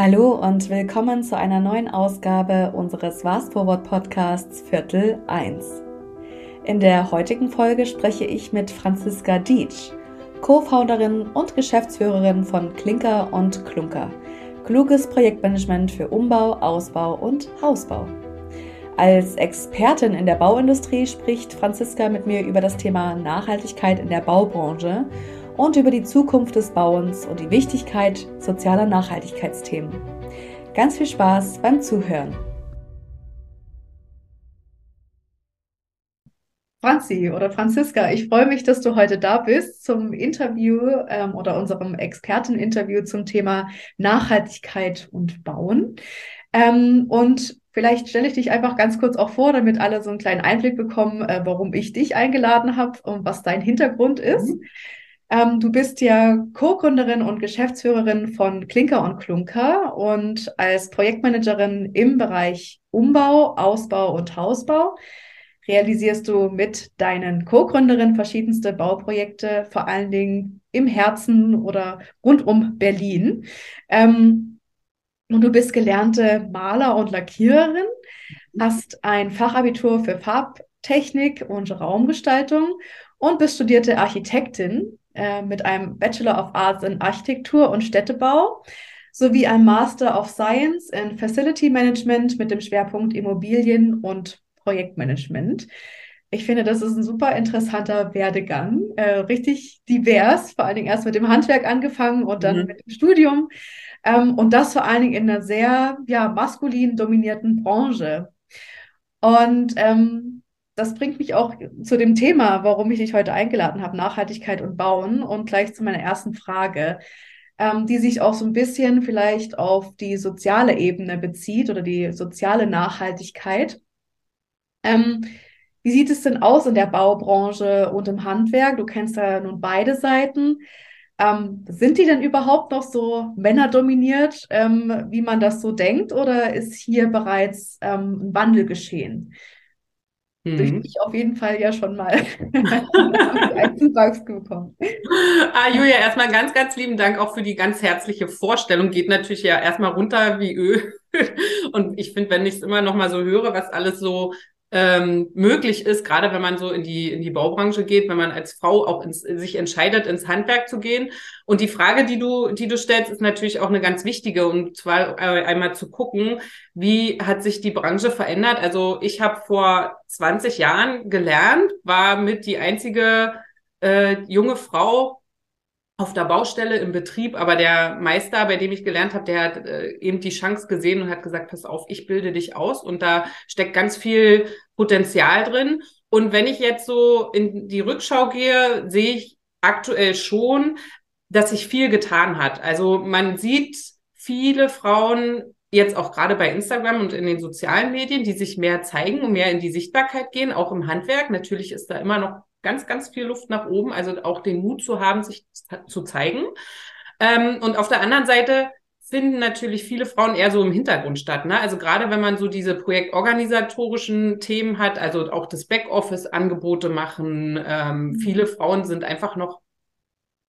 Hallo und willkommen zu einer neuen Ausgabe unseres Fast Forward Podcasts Viertel 1. In der heutigen Folge spreche ich mit Franziska Dietsch, Co-Founderin und Geschäftsführerin von Klinker und Klunker. Kluges Projektmanagement für Umbau, Ausbau und Hausbau. Als Expertin in der Bauindustrie spricht Franziska mit mir über das Thema Nachhaltigkeit in der Baubranche und über die Zukunft des Bauens und die Wichtigkeit sozialer Nachhaltigkeitsthemen. Ganz viel Spaß beim Zuhören. Franzi oder Franziska, ich freue mich, dass du heute da bist zum Interview ähm, oder unserem Experteninterview zum Thema Nachhaltigkeit und Bauen. Ähm, und vielleicht stelle ich dich einfach ganz kurz auch vor, damit alle so einen kleinen Einblick bekommen, äh, warum ich dich eingeladen habe und was dein Hintergrund ist. Mhm. Ähm, du bist ja Co-Gründerin und Geschäftsführerin von Klinker und Klunker und als Projektmanagerin im Bereich Umbau, Ausbau und Hausbau realisierst du mit deinen Co-Gründerinnen verschiedenste Bauprojekte, vor allen Dingen im Herzen oder rund um Berlin. Ähm, und du bist gelernte Maler und Lackiererin, hast ein Fachabitur für Farbtechnik und Raumgestaltung und bist studierte Architektin äh, mit einem Bachelor of Arts in Architektur und Städtebau sowie einem Master of Science in Facility Management mit dem Schwerpunkt Immobilien und Projektmanagement. Ich finde, das ist ein super interessanter Werdegang, äh, richtig divers, vor allen Dingen erst mit dem Handwerk angefangen und dann mhm. mit dem Studium ähm, und das vor allen Dingen in einer sehr ja, maskulin dominierten Branche. Und ähm, das bringt mich auch zu dem Thema, warum ich dich heute eingeladen habe, Nachhaltigkeit und Bauen und gleich zu meiner ersten Frage, ähm, die sich auch so ein bisschen vielleicht auf die soziale Ebene bezieht oder die soziale Nachhaltigkeit. Ähm, wie sieht es denn aus in der Baubranche und im Handwerk? Du kennst ja nun beide Seiten. Ähm, sind die denn überhaupt noch so männerdominiert, ähm, wie man das so denkt, oder ist hier bereits ähm, ein Wandel geschehen? Durch mhm. mich auf jeden Fall ja schon mal einen Zuwachs bekommen. Ah, Julia, erstmal ganz, ganz lieben Dank auch für die ganz herzliche Vorstellung. Geht natürlich ja erstmal runter wie Öl. Und ich finde, wenn ich es immer noch mal so höre, was alles so ähm, möglich ist, gerade wenn man so in die, in die Baubranche geht, wenn man als Frau auch ins, sich entscheidet, ins Handwerk zu gehen. Und die Frage, die du, die du stellst, ist natürlich auch eine ganz wichtige, und zwar einmal zu gucken, wie hat sich die Branche verändert. Also ich habe vor 20 Jahren gelernt, war mit die einzige äh, junge Frau auf der Baustelle im Betrieb, aber der Meister, bei dem ich gelernt habe, der hat äh, eben die Chance gesehen und hat gesagt, pass auf, ich bilde dich aus und da steckt ganz viel Potenzial drin. Und wenn ich jetzt so in die Rückschau gehe, sehe ich aktuell schon, dass sich viel getan hat. Also man sieht viele Frauen jetzt auch gerade bei Instagram und in den sozialen Medien, die sich mehr zeigen und mehr in die Sichtbarkeit gehen, auch im Handwerk. Natürlich ist da immer noch ganz, ganz viel Luft nach oben, also auch den Mut zu haben, sich zu zeigen. Ähm, und auf der anderen Seite finden natürlich viele Frauen eher so im Hintergrund statt. Ne? Also gerade wenn man so diese projektorganisatorischen Themen hat, also auch das Backoffice-Angebote machen, ähm, mhm. viele Frauen sind einfach noch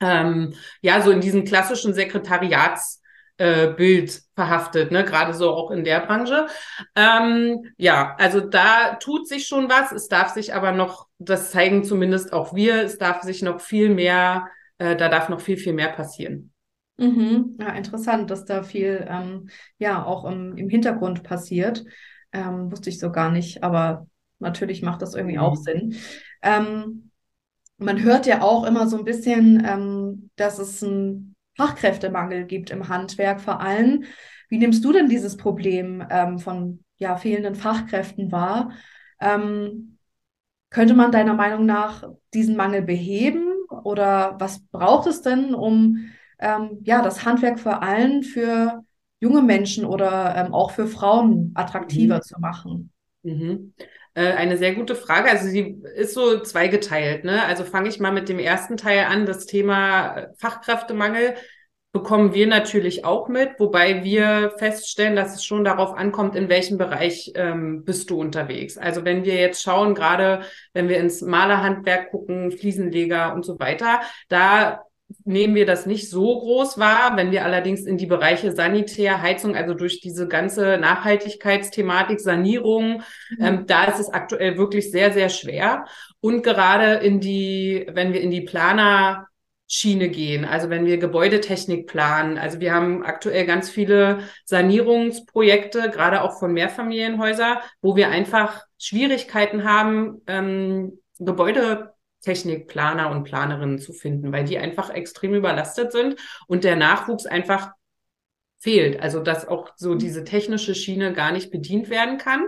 ähm, ja so in diesem klassischen Sekretariats äh, Bild verhaftet, ne? gerade so auch in der Branche. Ähm, ja, also da tut sich schon was. Es darf sich aber noch, das zeigen zumindest auch wir, es darf sich noch viel mehr, äh, da darf noch viel, viel mehr passieren. Mhm. Ja, interessant, dass da viel ähm, ja auch im, im Hintergrund passiert. Ähm, wusste ich so gar nicht, aber natürlich macht das irgendwie mhm. auch Sinn. Ähm, man hört ja auch immer so ein bisschen, ähm, dass es ein Fachkräftemangel gibt im Handwerk vor allem. Wie nimmst du denn dieses Problem ähm, von ja, fehlenden Fachkräften wahr? Ähm, könnte man deiner Meinung nach diesen Mangel beheben oder was braucht es denn, um ähm, ja, das Handwerk vor allem für junge Menschen oder ähm, auch für Frauen attraktiver mhm. zu machen? Mhm. Äh, eine sehr gute Frage. Also sie ist so zweigeteilt. Ne? Also fange ich mal mit dem ersten Teil an. Das Thema äh, Fachkräftemangel bekommen wir natürlich auch mit, wobei wir feststellen, dass es schon darauf ankommt, in welchem Bereich ähm, bist du unterwegs. Also wenn wir jetzt schauen, gerade wenn wir ins Malerhandwerk gucken, Fliesenleger und so weiter, da nehmen wir das nicht so groß wahr. Wenn wir allerdings in die Bereiche Sanitär, Heizung, also durch diese ganze Nachhaltigkeitsthematik, Sanierung, mhm. ähm, da ist es aktuell wirklich sehr, sehr schwer. Und gerade in die, wenn wir in die Planer Schiene gehen. Also wenn wir Gebäudetechnik planen. Also wir haben aktuell ganz viele Sanierungsprojekte, gerade auch von Mehrfamilienhäusern, wo wir einfach Schwierigkeiten haben, ähm, Gebäudetechnikplaner und Planerinnen zu finden, weil die einfach extrem überlastet sind und der Nachwuchs einfach fehlt. Also dass auch so diese technische Schiene gar nicht bedient werden kann.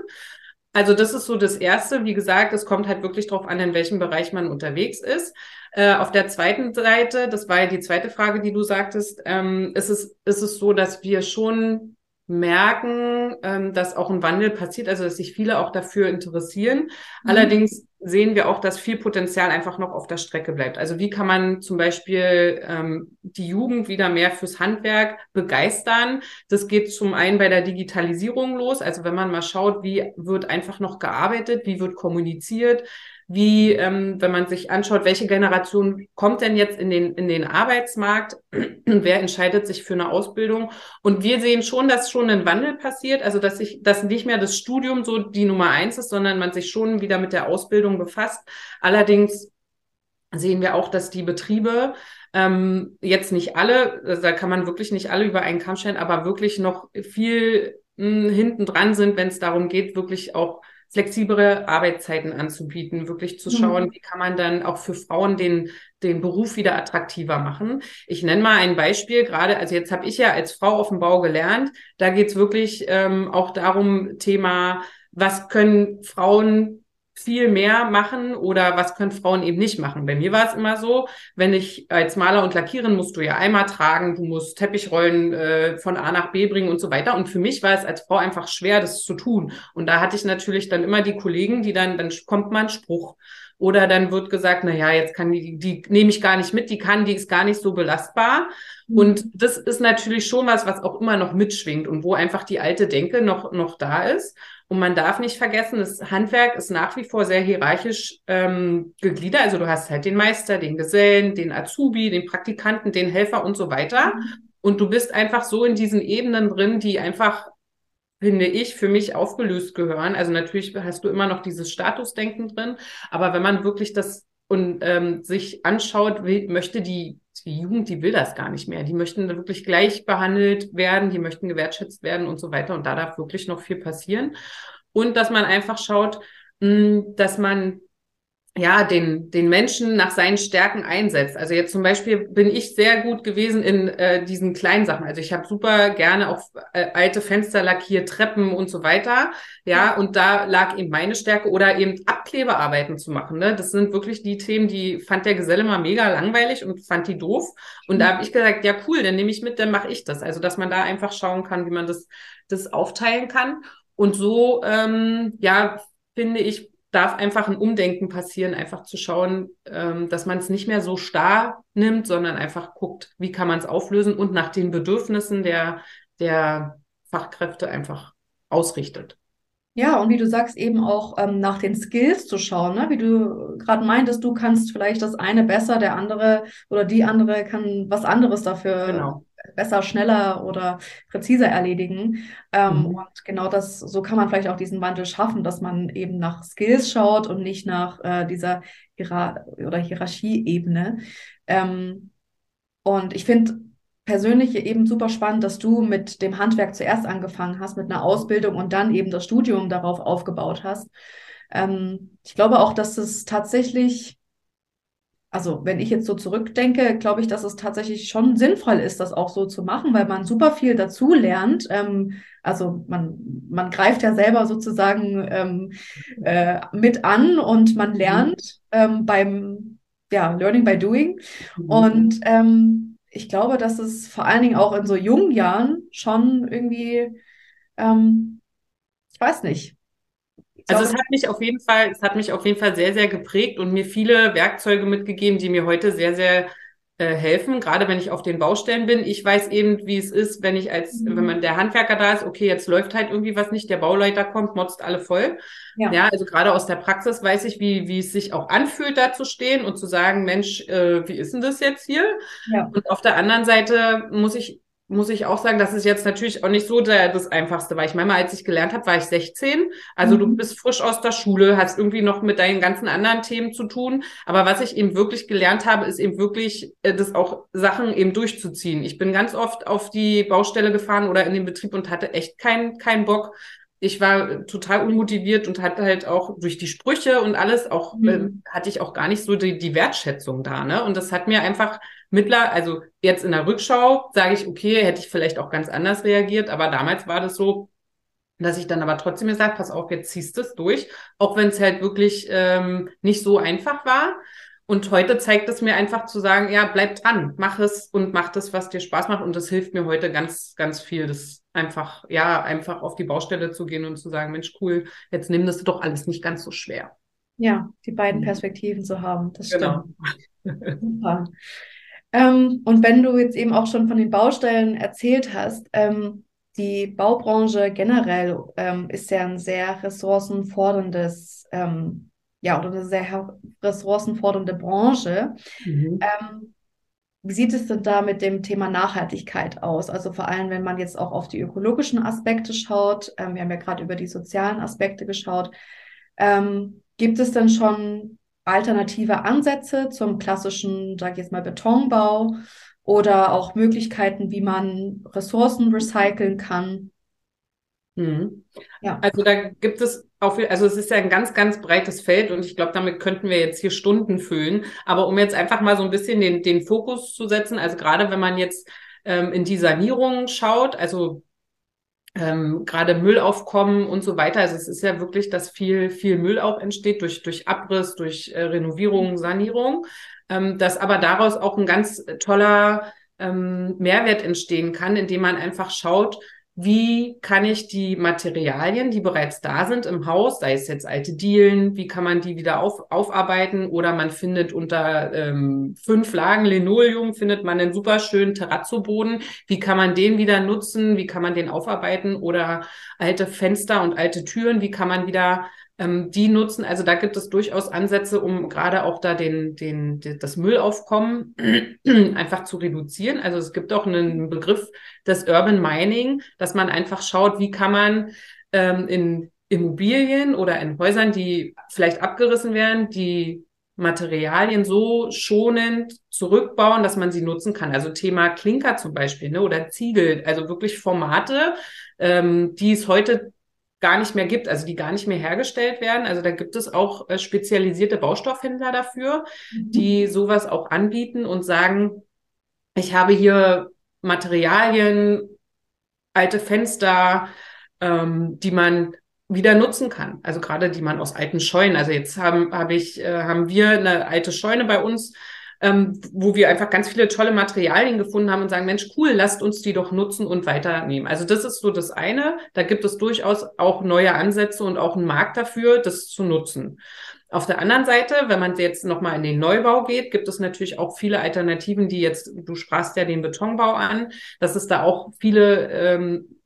Also das ist so das Erste. Wie gesagt, es kommt halt wirklich darauf an, in welchem Bereich man unterwegs ist. Äh, auf der zweiten Seite, das war ja die zweite Frage, die du sagtest, ähm, ist, es, ist es so, dass wir schon merken, ähm, dass auch ein Wandel passiert, also dass sich viele auch dafür interessieren. Mhm. Allerdings sehen wir auch, dass viel Potenzial einfach noch auf der Strecke bleibt. Also wie kann man zum Beispiel ähm, die Jugend wieder mehr fürs Handwerk begeistern? Das geht zum einen bei der Digitalisierung los. Also wenn man mal schaut, wie wird einfach noch gearbeitet, wie wird kommuniziert, wie, ähm, wenn man sich anschaut, welche Generation kommt denn jetzt in den, in den Arbeitsmarkt wer entscheidet sich für eine Ausbildung. Und wir sehen schon, dass schon ein Wandel passiert, also dass sich, dass nicht mehr das Studium so die Nummer eins ist, sondern man sich schon wieder mit der Ausbildung befasst. Allerdings sehen wir auch, dass die Betriebe ähm, jetzt nicht alle, also da kann man wirklich nicht alle über einen Kamm stellen, aber wirklich noch viel hm, hinten dran sind, wenn es darum geht, wirklich auch flexiblere Arbeitszeiten anzubieten, wirklich zu mhm. schauen, mhm. wie kann man dann auch für Frauen den, den Beruf wieder attraktiver machen. Ich nenne mal ein Beispiel, gerade, also jetzt habe ich ja als Frau auf dem Bau gelernt, da geht es wirklich ähm, auch darum, Thema, was können Frauen viel mehr machen oder was können Frauen eben nicht machen. Bei mir war es immer so, wenn ich als Maler und Lackieren musst du ja Eimer tragen, du musst Teppichrollen äh, von A nach B bringen und so weiter. Und für mich war es als Frau einfach schwer, das zu tun. Und da hatte ich natürlich dann immer die Kollegen, die dann, dann kommt mal ein Spruch. Oder dann wird gesagt, na ja, jetzt kann die, die nehme ich gar nicht mit, die kann, die ist gar nicht so belastbar. Mhm. Und das ist natürlich schon was, was auch immer noch mitschwingt und wo einfach die alte Denke noch, noch da ist. Und man darf nicht vergessen, das Handwerk ist nach wie vor sehr hierarchisch ähm, gegliedert. Also du hast halt den Meister, den Gesellen, den Azubi, den Praktikanten, den Helfer und so weiter. Mhm. Und du bist einfach so in diesen Ebenen drin, die einfach, finde ich, für mich aufgelöst gehören. Also natürlich hast du immer noch dieses Statusdenken drin, aber wenn man wirklich das und ähm, sich anschaut, wie, möchte die die Jugend, die will das gar nicht mehr. Die möchten wirklich gleich behandelt werden, die möchten gewertschätzt werden und so weiter. Und da darf wirklich noch viel passieren. Und dass man einfach schaut, hm, dass man ja, den, den Menschen nach seinen Stärken einsetzt. Also jetzt zum Beispiel bin ich sehr gut gewesen in äh, diesen kleinen Sachen. Also ich habe super gerne auch äh, alte Fenster lackiert, Treppen und so weiter. Ja, und da lag eben meine Stärke oder eben Abklebearbeiten zu machen. Ne? Das sind wirklich die Themen, die fand der Geselle mal mega langweilig und fand die doof. Und da habe ich gesagt, ja cool, dann nehme ich mit, dann mache ich das. Also dass man da einfach schauen kann, wie man das, das aufteilen kann. Und so, ähm, ja, finde ich, darf einfach ein Umdenken passieren, einfach zu schauen, ähm, dass man es nicht mehr so starr nimmt, sondern einfach guckt, wie kann man es auflösen und nach den Bedürfnissen der, der Fachkräfte einfach ausrichtet. Ja, und wie du sagst, eben auch ähm, nach den Skills zu schauen, ne? wie du gerade meintest, du kannst vielleicht das eine besser, der andere oder die andere kann was anderes dafür genau besser, schneller oder präziser erledigen. Ähm, mhm. Und genau das, so kann man vielleicht auch diesen Wandel schaffen, dass man eben nach Skills schaut und nicht nach äh, dieser Hierar oder Hierarchieebene. Ähm, und ich finde persönlich eben super spannend, dass du mit dem Handwerk zuerst angefangen hast, mit einer Ausbildung und dann eben das Studium darauf aufgebaut hast. Ähm, ich glaube auch, dass es tatsächlich also wenn ich jetzt so zurückdenke, glaube ich, dass es tatsächlich schon sinnvoll ist, das auch so zu machen, weil man super viel dazu lernt. Ähm, also man, man greift ja selber sozusagen ähm, äh, mit an und man mhm. lernt ähm, beim ja, Learning by Doing. Mhm. Und ähm, ich glaube, dass es vor allen Dingen auch in so jungen Jahren schon irgendwie, ähm, ich weiß nicht, also es hat mich auf jeden Fall, es hat mich auf jeden Fall sehr, sehr geprägt und mir viele Werkzeuge mitgegeben, die mir heute sehr, sehr äh, helfen, gerade wenn ich auf den Baustellen bin. Ich weiß eben, wie es ist, wenn ich als, mhm. wenn man der Handwerker da ist, okay, jetzt läuft halt irgendwie was nicht, der Bauleiter kommt, motzt alle voll. Ja, ja also gerade aus der Praxis weiß ich, wie, wie es sich auch anfühlt, da zu stehen und zu sagen, Mensch, äh, wie ist denn das jetzt hier? Ja. Und auf der anderen Seite muss ich muss ich auch sagen, das ist jetzt natürlich auch nicht so der, das Einfachste, weil ich meine, als ich gelernt habe, war ich 16. Also mhm. du bist frisch aus der Schule, hast irgendwie noch mit deinen ganzen anderen Themen zu tun. Aber was ich eben wirklich gelernt habe, ist eben wirklich, äh, das auch Sachen eben durchzuziehen. Ich bin ganz oft auf die Baustelle gefahren oder in den Betrieb und hatte echt keinen keinen Bock. Ich war total unmotiviert und hatte halt auch durch die Sprüche und alles auch, mhm. äh, hatte ich auch gar nicht so die, die Wertschätzung da, ne? Und das hat mir einfach Mittler, also jetzt in der Rückschau sage ich, okay, hätte ich vielleicht auch ganz anders reagiert, aber damals war das so, dass ich dann aber trotzdem gesagt, pass auf, jetzt ziehst du es durch, auch wenn es halt wirklich ähm, nicht so einfach war. Und heute zeigt es mir einfach zu sagen, ja, bleib dran, mach es und mach das, was dir Spaß macht. Und das hilft mir heute ganz, ganz viel, das einfach, ja, einfach auf die Baustelle zu gehen und zu sagen, Mensch, cool, jetzt nimm das doch alles nicht ganz so schwer. Ja, die beiden mhm. Perspektiven zu haben, das stimmt. Genau. Super. Ähm, und wenn du jetzt eben auch schon von den Baustellen erzählt hast, ähm, die Baubranche generell ähm, ist ja ein sehr ressourcenforderndes, ähm, ja, oder eine sehr ressourcenfordernde Branche. Mhm. Ähm, wie sieht es denn da mit dem Thema Nachhaltigkeit aus? Also vor allem, wenn man jetzt auch auf die ökologischen Aspekte schaut. Ähm, wir haben ja gerade über die sozialen Aspekte geschaut. gibt es denn schon alternative Ansätze zum klassischen, sag ich jetzt mal, Betonbau oder auch Möglichkeiten, wie man Ressourcen recyceln kann. Mhm. Ja. Also da gibt es auch viel, also es ist ja ein ganz, ganz breites Feld und ich glaube, damit könnten wir jetzt hier Stunden füllen. Aber um jetzt einfach mal so ein bisschen den, den Fokus zu setzen, also gerade wenn man jetzt ähm, in die Sanierung schaut, also ähm, gerade Müllaufkommen und so weiter. Also es ist ja wirklich, dass viel, viel Müll auch entsteht durch, durch Abriss, durch äh, Renovierung, Sanierung, ähm, dass aber daraus auch ein ganz toller ähm, Mehrwert entstehen kann, indem man einfach schaut, wie kann ich die Materialien, die bereits da sind im Haus, sei es jetzt alte Dielen, wie kann man die wieder auf, aufarbeiten? Oder man findet unter ähm, fünf Lagen Linoleum, findet man einen super schönen Terrazzo-Boden, wie kann man den wieder nutzen, wie kann man den aufarbeiten? Oder alte Fenster und alte Türen, wie kann man wieder ähm, die nutzen. Also da gibt es durchaus Ansätze, um gerade auch da den, den, das Müllaufkommen einfach zu reduzieren. Also es gibt auch einen Begriff des Urban Mining, dass man einfach schaut, wie kann man ähm, in Immobilien oder in Häusern, die vielleicht abgerissen werden, die Materialien so schonend zurückbauen, dass man sie nutzen kann. Also Thema Klinker zum Beispiel ne, oder Ziegel, also wirklich Formate, ähm, die es heute gar nicht mehr gibt, also die gar nicht mehr hergestellt werden. Also da gibt es auch äh, spezialisierte Baustoffhändler dafür, mhm. die sowas auch anbieten und sagen, ich habe hier Materialien, alte Fenster, ähm, die man wieder nutzen kann. Also gerade die man aus alten Scheunen. Also jetzt haben habe ich äh, haben wir eine alte Scheune bei uns ähm, wo wir einfach ganz viele tolle Materialien gefunden haben und sagen, Mensch, cool, lasst uns die doch nutzen und weiternehmen. Also das ist so das eine. Da gibt es durchaus auch neue Ansätze und auch einen Markt dafür, das zu nutzen. Auf der anderen Seite, wenn man jetzt nochmal in den Neubau geht, gibt es natürlich auch viele Alternativen, die jetzt, du sprachst ja den Betonbau an, dass es da auch viele ähm,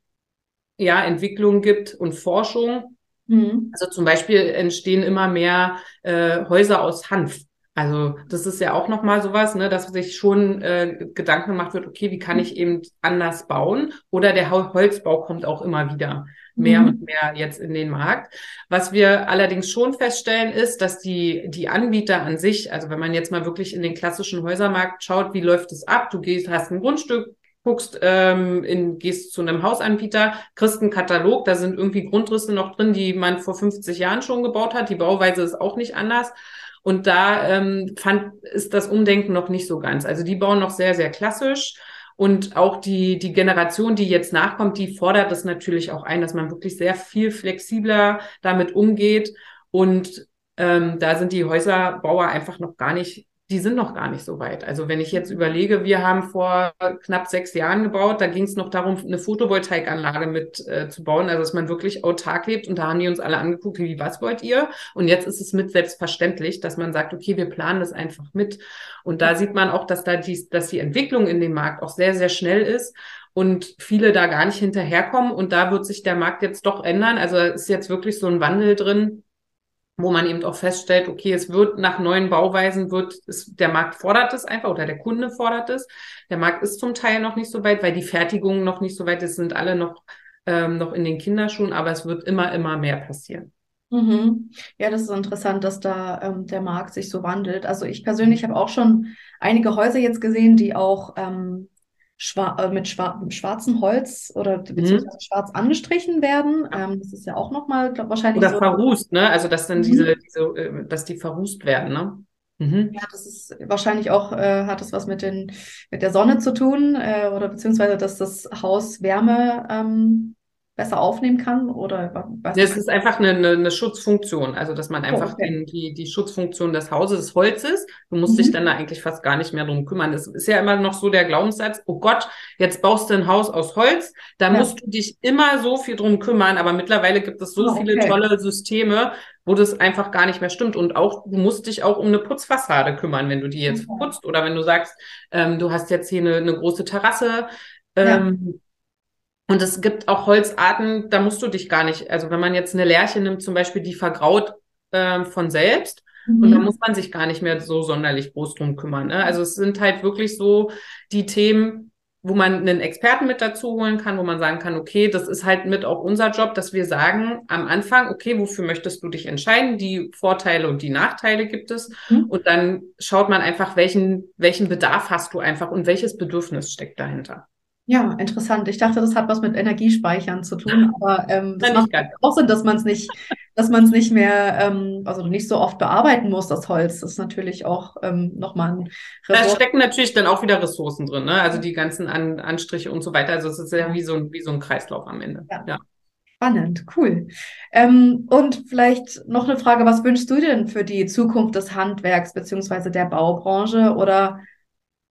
ja, Entwicklungen gibt und Forschung. Mhm. Also zum Beispiel entstehen immer mehr äh, Häuser aus Hanf. Also das ist ja auch nochmal sowas, ne, dass sich schon äh, Gedanken gemacht wird, okay, wie kann ich eben anders bauen? Oder der Holzbau kommt auch immer wieder mehr mhm. und mehr jetzt in den Markt. Was wir allerdings schon feststellen, ist, dass die, die Anbieter an sich, also wenn man jetzt mal wirklich in den klassischen Häusermarkt schaut, wie läuft es ab? Du gehst, hast ein Grundstück, guckst, ähm, in, gehst zu einem Hausanbieter, kriegst einen Katalog, da sind irgendwie Grundrisse noch drin, die man vor 50 Jahren schon gebaut hat. Die Bauweise ist auch nicht anders. Und da ähm, fand, ist das Umdenken noch nicht so ganz. Also die bauen noch sehr, sehr klassisch. Und auch die, die Generation, die jetzt nachkommt, die fordert das natürlich auch ein, dass man wirklich sehr viel flexibler damit umgeht. Und ähm, da sind die Häuserbauer einfach noch gar nicht die sind noch gar nicht so weit. Also wenn ich jetzt überlege, wir haben vor knapp sechs Jahren gebaut, da ging es noch darum, eine Photovoltaikanlage mit äh, zu bauen, also dass man wirklich autark lebt. Und da haben die uns alle angeguckt, wie was wollt ihr? Und jetzt ist es mit selbstverständlich, dass man sagt, okay, wir planen das einfach mit. Und da sieht man auch, dass da die, dass die Entwicklung in dem Markt auch sehr, sehr schnell ist und viele da gar nicht hinterherkommen. Und da wird sich der Markt jetzt doch ändern. Also ist jetzt wirklich so ein Wandel drin wo man eben auch feststellt, okay, es wird nach neuen Bauweisen wird, es, der Markt fordert es einfach oder der Kunde fordert es. Der Markt ist zum Teil noch nicht so weit, weil die Fertigungen noch nicht so weit ist, sind alle noch, ähm, noch in den Kinderschuhen, aber es wird immer, immer mehr passieren. Mhm. Ja, das ist interessant, dass da ähm, der Markt sich so wandelt. Also ich persönlich habe auch schon einige Häuser jetzt gesehen, die auch ähm, schwar äh, mit schwar schwarzem Holz oder beziehungsweise mhm. schwarz angestrichen werden. Ähm, das ist ja auch nochmal, wahrscheinlich. Oder so verrußt, ne? Also dass dann mhm. diese, diese äh, dass die verrußt werden, ne? Mhm. Ja, das ist wahrscheinlich auch, äh, hat es was mit den, mit der Sonne zu tun, äh, oder beziehungsweise, dass das Haus Wärme ähm, besser aufnehmen kann? Oder was? Es ist einfach eine, eine, eine, Schutzfunktion, also dass man einfach oh, okay. den, die, die Schutzfunktion des Hauses, des Holzes, du musst mhm. dich dann da eigentlich fast gar nicht mehr drum kümmern. Es ist ja immer noch so der Glaubenssatz, oh Gott, jetzt baust du ein Haus aus Holz, da ja. musst du dich immer so viel drum kümmern, aber mittlerweile gibt es so oh, viele tolle Systeme, wo das einfach gar nicht mehr stimmt. Und auch, du musst dich auch um eine Putzfassade kümmern, wenn du die jetzt okay. putzt oder wenn du sagst, ähm, du hast jetzt hier eine, eine große Terrasse, ähm, ja und es gibt auch Holzarten, da musst du dich gar nicht, also wenn man jetzt eine Lärche nimmt, zum Beispiel, die vergraut äh, von selbst, mhm. und da muss man sich gar nicht mehr so sonderlich groß drum kümmern. Ne? Also es sind halt wirklich so die Themen, wo man einen Experten mit dazu holen kann, wo man sagen kann, okay, das ist halt mit auch unser Job, dass wir sagen am Anfang, okay, wofür möchtest du dich entscheiden? Die Vorteile und die Nachteile gibt es. Mhm. Und dann schaut man einfach, welchen, welchen Bedarf hast du einfach und welches Bedürfnis steckt dahinter. Ja, interessant. Ich dachte, das hat was mit Energiespeichern zu tun, aber ähm, das macht auch Sinn, dass man es nicht, dass man es nicht mehr, ähm, also nicht so oft bearbeiten muss, das Holz. Das ist natürlich auch ähm, nochmal ein Ressourcen. Da stecken natürlich dann auch wieder Ressourcen drin, ne? Also die ganzen An Anstriche und so weiter. Also es ist ja wie so ein, wie so ein Kreislauf am Ende. Ja. ja. Spannend, cool. Ähm, und vielleicht noch eine Frage, was wünschst du denn für die Zukunft des Handwerks beziehungsweise der Baubranche oder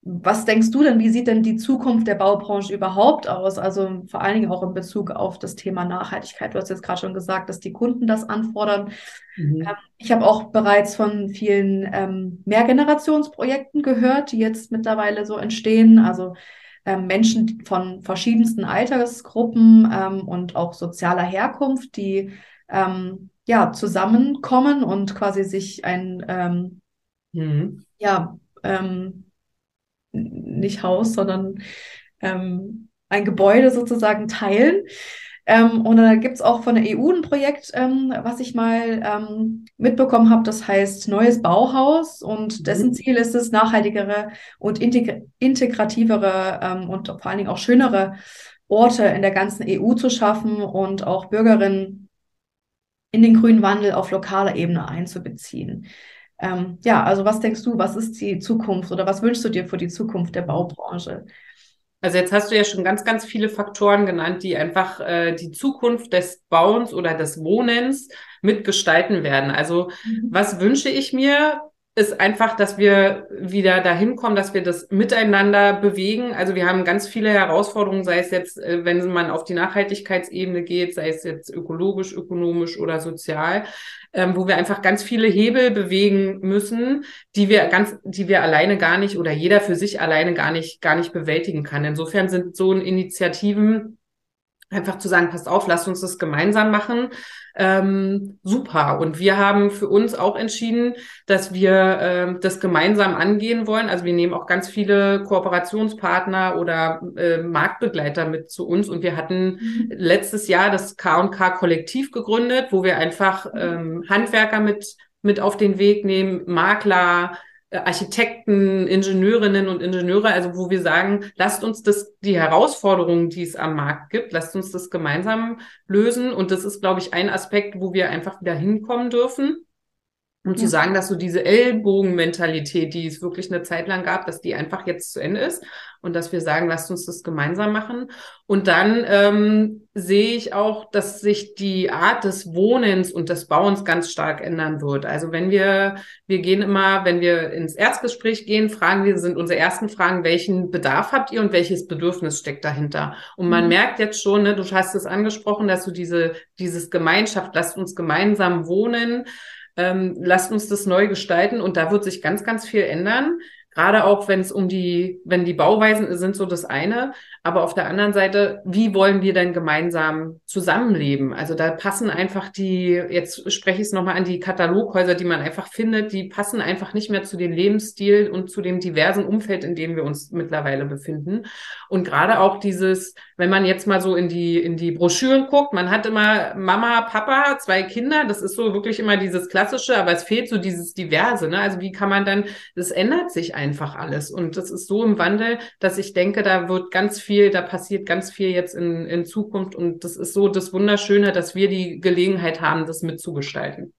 was denkst du denn, wie sieht denn die Zukunft der Baubranche überhaupt aus? Also vor allen Dingen auch in Bezug auf das Thema Nachhaltigkeit. Du hast jetzt gerade schon gesagt, dass die Kunden das anfordern. Mhm. Ähm, ich habe auch bereits von vielen ähm, Mehrgenerationsprojekten gehört, die jetzt mittlerweile so entstehen. Also ähm, Menschen von verschiedensten Altersgruppen ähm, und auch sozialer Herkunft, die ähm, ja zusammenkommen und quasi sich ein ähm, mhm. ja ähm, nicht Haus, sondern ähm, ein Gebäude sozusagen teilen. Ähm, und da gibt es auch von der EU ein Projekt, ähm, was ich mal ähm, mitbekommen habe, das heißt Neues Bauhaus und mhm. dessen Ziel ist es, nachhaltigere und integ integrativere ähm, und vor allen Dingen auch schönere Orte in der ganzen EU zu schaffen und auch Bürgerinnen in den grünen Wandel auf lokaler Ebene einzubeziehen. Ähm, ja, also was denkst du, was ist die Zukunft oder was wünschst du dir für die Zukunft der Baubranche? Also jetzt hast du ja schon ganz, ganz viele Faktoren genannt, die einfach äh, die Zukunft des Bauens oder des Wohnens mitgestalten werden. Also mhm. was wünsche ich mir? Ist einfach, dass wir wieder dahin kommen, dass wir das miteinander bewegen. Also wir haben ganz viele Herausforderungen, sei es jetzt, äh, wenn man auf die Nachhaltigkeitsebene geht, sei es jetzt ökologisch, ökonomisch oder sozial, ähm, wo wir einfach ganz viele Hebel bewegen müssen, die wir ganz, die wir alleine gar nicht oder jeder für sich alleine gar nicht, gar nicht bewältigen kann. Insofern sind so Initiativen einfach zu sagen, passt auf, lasst uns das gemeinsam machen ähm, super. Und wir haben für uns auch entschieden, dass wir äh, das gemeinsam angehen wollen. Also wir nehmen auch ganz viele Kooperationspartner oder äh, Marktbegleiter mit zu uns. Und wir hatten mhm. letztes Jahr das K&K Kollektiv gegründet, wo wir einfach mhm. ähm, Handwerker mit mit auf den Weg nehmen, Makler, Architekten, Ingenieurinnen und Ingenieure, also wo wir sagen, lasst uns das, die Herausforderungen, die es am Markt gibt, lasst uns das gemeinsam lösen. Und das ist, glaube ich, ein Aspekt, wo wir einfach wieder hinkommen dürfen. Um zu sagen, dass so diese Ellbogenmentalität, die es wirklich eine Zeit lang gab, dass die einfach jetzt zu Ende ist und dass wir sagen, lasst uns das gemeinsam machen. Und dann ähm, sehe ich auch, dass sich die Art des Wohnens und des Bauens ganz stark ändern wird. Also wenn wir, wir gehen immer, wenn wir ins Erstgespräch gehen, fragen wir, sind unsere ersten Fragen, welchen Bedarf habt ihr und welches Bedürfnis steckt dahinter? Und man mhm. merkt jetzt schon, ne, du hast es angesprochen, dass du diese, dieses Gemeinschaft, lasst uns gemeinsam wohnen, ähm, lasst uns das neu gestalten und da wird sich ganz, ganz viel ändern. Gerade auch, wenn es um die, wenn die Bauweisen sind so das eine, aber auf der anderen Seite, wie wollen wir denn gemeinsam zusammenleben? Also da passen einfach die, jetzt spreche ich es nochmal an die Kataloghäuser, die man einfach findet, die passen einfach nicht mehr zu dem Lebensstil und zu dem diversen Umfeld, in dem wir uns mittlerweile befinden. Und gerade auch dieses, wenn man jetzt mal so in die, in die Broschüren guckt, man hat immer Mama, Papa, zwei Kinder, das ist so wirklich immer dieses Klassische, aber es fehlt so dieses Diverse, ne? Also wie kann man dann, das ändert sich einfach alles. Und das ist so im Wandel, dass ich denke, da wird ganz viel viel, da passiert ganz viel jetzt in, in Zukunft und das ist so das Wunderschöne, dass wir die Gelegenheit haben, das mitzugestalten.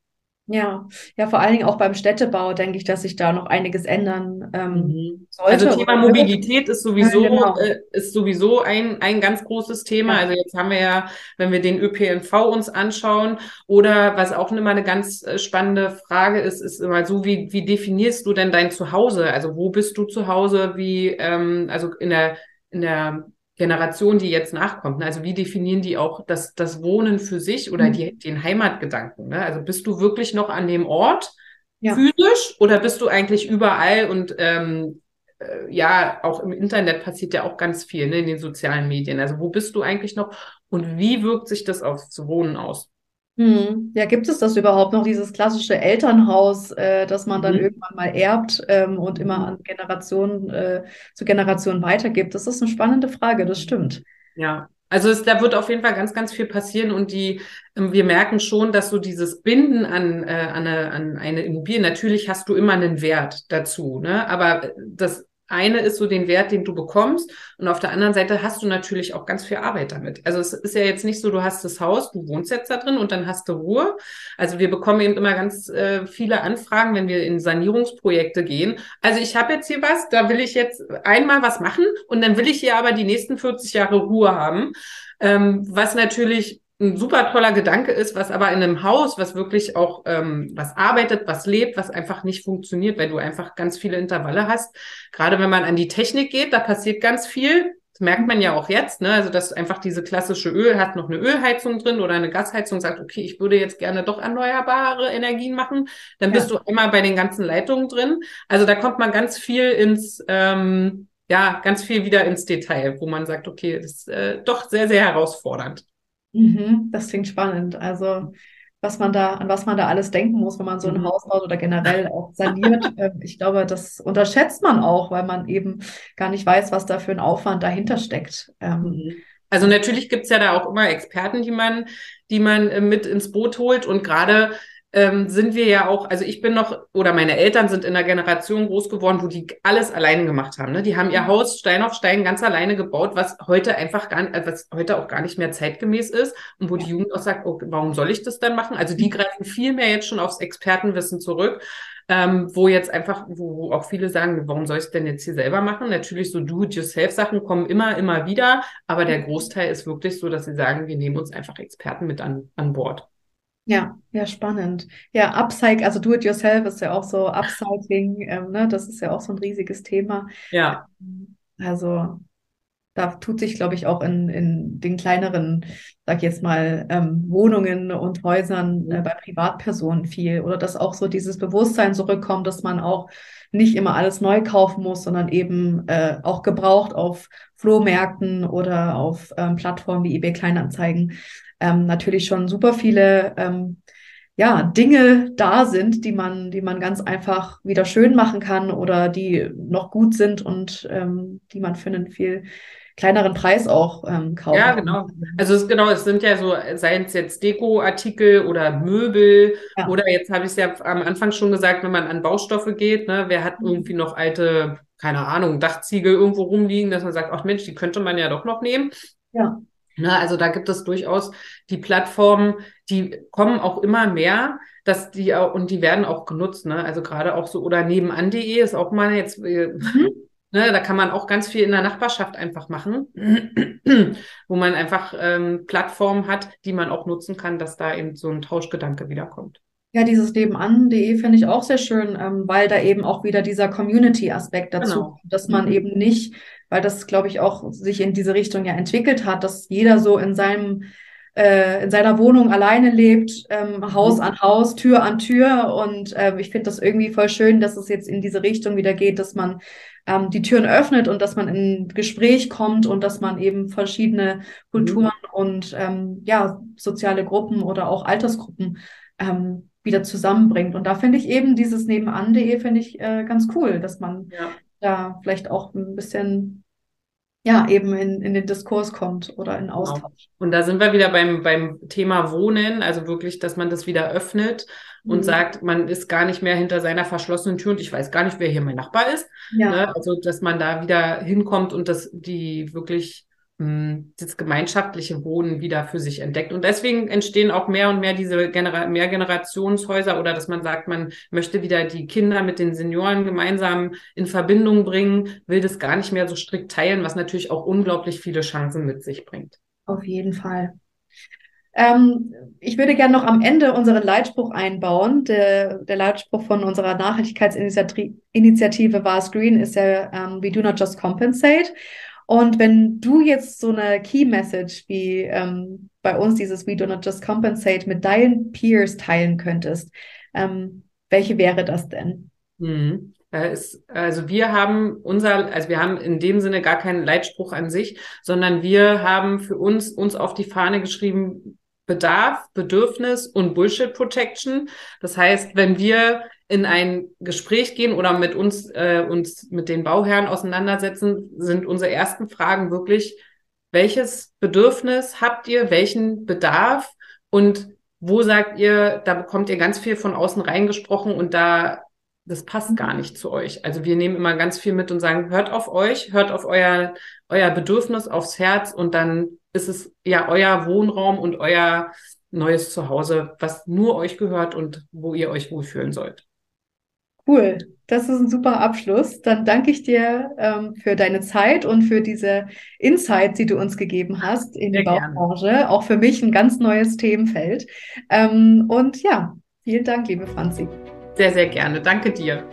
Ja, ja, vor allen Dingen auch beim Städtebau denke ich, dass sich da noch einiges ändern ähm, mhm. sollte. Also Thema Mobilität ist sowieso ja, genau. äh, ist sowieso ein ein ganz großes Thema. Ja. Also jetzt haben wir ja, wenn wir den ÖPNV uns anschauen oder was auch immer eine ganz äh, spannende Frage ist, ist immer so wie wie definierst du denn dein Zuhause? Also wo bist du zu Hause? Wie ähm, also in der in der Generation, die jetzt nachkommt. Ne? Also wie definieren die auch das, das Wohnen für sich oder mhm. die, den Heimatgedanken? Ne? Also bist du wirklich noch an dem Ort ja. physisch oder bist du eigentlich überall und ähm, äh, ja, auch im Internet passiert ja auch ganz viel ne, in den sozialen Medien. Also wo bist du eigentlich noch und wie wirkt sich das aufs Wohnen aus? Hm. Ja, gibt es das überhaupt noch, dieses klassische Elternhaus, äh, das man dann mhm. irgendwann mal erbt ähm, und immer mhm. an Generationen äh, zu Generationen weitergibt? Das ist eine spannende Frage, das stimmt. Ja, also es, da wird auf jeden Fall ganz, ganz viel passieren und die, ähm, wir merken schon, dass so dieses Binden an, äh, an, eine, an eine Immobilie, natürlich hast du immer einen Wert dazu, ne? Aber das eine ist so den Wert, den du bekommst. Und auf der anderen Seite hast du natürlich auch ganz viel Arbeit damit. Also es ist ja jetzt nicht so, du hast das Haus, du wohnst jetzt da drin und dann hast du Ruhe. Also wir bekommen eben immer ganz äh, viele Anfragen, wenn wir in Sanierungsprojekte gehen. Also ich habe jetzt hier was, da will ich jetzt einmal was machen und dann will ich hier aber die nächsten 40 Jahre Ruhe haben. Ähm, was natürlich ein super toller Gedanke ist, was aber in einem Haus, was wirklich auch ähm, was arbeitet, was lebt, was einfach nicht funktioniert, weil du einfach ganz viele Intervalle hast. Gerade wenn man an die Technik geht, da passiert ganz viel. Das merkt man ja auch jetzt, ne? Also dass einfach diese klassische Öl hat noch eine Ölheizung drin oder eine Gasheizung sagt, okay, ich würde jetzt gerne doch erneuerbare Energien machen. Dann ja. bist du immer bei den ganzen Leitungen drin. Also da kommt man ganz viel ins ähm, ja, ganz viel wieder ins Detail, wo man sagt, okay, das ist äh, doch sehr, sehr herausfordernd. Mhm, das klingt spannend. Also, was man da, an was man da alles denken muss, wenn man so ein mhm. Haus baut oder generell auch saniert. Ähm, ich glaube, das unterschätzt man auch, weil man eben gar nicht weiß, was da für ein Aufwand dahinter steckt. Ähm, mhm. also natürlich gibt's ja da auch immer Experten, die man, die man äh, mit ins Boot holt. Und gerade ähm, sind wir ja auch, also ich bin noch, oder meine Eltern sind in einer Generation groß geworden, wo die alles alleine gemacht haben. Ne? Die haben ihr mhm. Haus Stein auf Stein ganz alleine gebaut, was heute einfach gar, äh, was heute auch gar nicht mehr zeitgemäß ist und wo die Jugend auch sagt, oh, warum soll ich das dann machen? Also die mhm. greifen viel mehr jetzt schon aufs Expertenwissen zurück. Ähm, wo jetzt einfach, wo, wo auch viele sagen, warum soll ich es denn jetzt hier selber machen? Natürlich so Do-it-yourself-Sachen kommen immer, immer wieder, aber der mhm. Großteil ist wirklich so, dass sie sagen, wir nehmen uns einfach Experten mit an, an Bord. Ja, ja, spannend. Ja, Upcycle, also Do-it-yourself ist ja auch so Upcycling, ähm, ne, das ist ja auch so ein riesiges Thema. Ja. Also da tut sich, glaube ich, auch in, in den kleineren, sag ich jetzt mal, ähm, Wohnungen und Häusern äh, bei Privatpersonen viel. Oder dass auch so dieses Bewusstsein zurückkommt, dass man auch nicht immer alles neu kaufen muss, sondern eben äh, auch gebraucht auf Flohmärkten oder auf ähm, Plattformen wie eBay Kleinanzeigen ähm, natürlich schon super viele ähm, ja, Dinge da sind, die man, die man ganz einfach wieder schön machen kann oder die noch gut sind und ähm, die man für einen viel kleineren Preis auch ähm, kaufen Ja, genau. Also es, genau, es sind ja so, seien es jetzt Dekoartikel oder Möbel ja. oder jetzt habe ich es ja am Anfang schon gesagt, wenn man an Baustoffe geht, ne, wer hat mhm. irgendwie noch alte, keine Ahnung, Dachziegel irgendwo rumliegen, dass man sagt, ach Mensch, die könnte man ja doch noch nehmen. Ja. Ne, also da gibt es durchaus die Plattformen, die kommen auch immer mehr, dass die auch, und die werden auch genutzt, ne? Also gerade auch so, oder nebenan.de ist auch mal jetzt, äh, mhm. ne, da kann man auch ganz viel in der Nachbarschaft einfach machen, wo man einfach ähm, Plattformen hat, die man auch nutzen kann, dass da eben so ein Tauschgedanke wiederkommt. Ja, dieses nebenan.de finde ich auch sehr schön, ähm, weil da eben auch wieder dieser Community-Aspekt dazu genau. kommt, dass man mhm. eben nicht, weil das, glaube ich, auch sich in diese Richtung ja entwickelt hat, dass jeder so in seinem äh, in seiner Wohnung alleine lebt, ähm, Haus mhm. an Haus, Tür an Tür. Und äh, ich finde das irgendwie voll schön, dass es jetzt in diese Richtung wieder geht, dass man ähm, die Türen öffnet und dass man in Gespräch kommt und dass man eben verschiedene Kulturen mhm. und ähm, ja, soziale Gruppen oder auch Altersgruppen ähm, wieder zusammenbringt. Und da finde ich eben dieses nebenan.de finde ich äh, ganz cool, dass man ja. da vielleicht auch ein bisschen ja, eben in, in den Diskurs kommt oder in genau. Austausch. Genau. Und da sind wir wieder beim, beim Thema Wohnen, also wirklich, dass man das wieder öffnet und mhm. sagt, man ist gar nicht mehr hinter seiner verschlossenen Tür und ich weiß gar nicht, wer hier mein Nachbar ist. Ja. Ne? Also, dass man da wieder hinkommt und dass die wirklich das gemeinschaftliche Wohnen wieder für sich entdeckt. Und deswegen entstehen auch mehr und mehr diese Genera Mehrgenerationshäuser oder dass man sagt, man möchte wieder die Kinder mit den Senioren gemeinsam in Verbindung bringen, will das gar nicht mehr so strikt teilen, was natürlich auch unglaublich viele Chancen mit sich bringt. Auf jeden Fall. Ähm, ich würde gerne noch am Ende unseren Leitspruch einbauen. Der, der Leitspruch von unserer Nachhaltigkeitsinitiative Vast Green ist ja um, ähm, We do not just compensate. Und wenn du jetzt so eine Key Message wie ähm, bei uns dieses We do not just compensate mit deinen Peers teilen könntest, ähm, welche wäre das denn? Mhm. Ist, also wir haben unser, also wir haben in dem Sinne gar keinen Leitspruch an sich, sondern wir haben für uns uns auf die Fahne geschrieben, Bedarf, Bedürfnis und Bullshit Protection. Das heißt, wenn wir in ein Gespräch gehen oder mit uns, äh, uns mit den Bauherren auseinandersetzen, sind unsere ersten Fragen wirklich, welches Bedürfnis habt ihr, welchen Bedarf und wo sagt ihr, da bekommt ihr ganz viel von außen reingesprochen und da, das passt gar nicht zu euch. Also wir nehmen immer ganz viel mit und sagen, hört auf euch, hört auf euer, euer Bedürfnis, aufs Herz und dann ist es ja euer Wohnraum und euer neues Zuhause, was nur euch gehört und wo ihr euch wohlfühlen sollt. Cool, das ist ein super Abschluss. Dann danke ich dir ähm, für deine Zeit und für diese Insights, die du uns gegeben hast in Sehr die Baubranche. Gerne. Auch für mich ein ganz neues Themenfeld. Ähm, und ja, vielen Dank, liebe Franzi. Sehr, sehr gerne. Danke dir.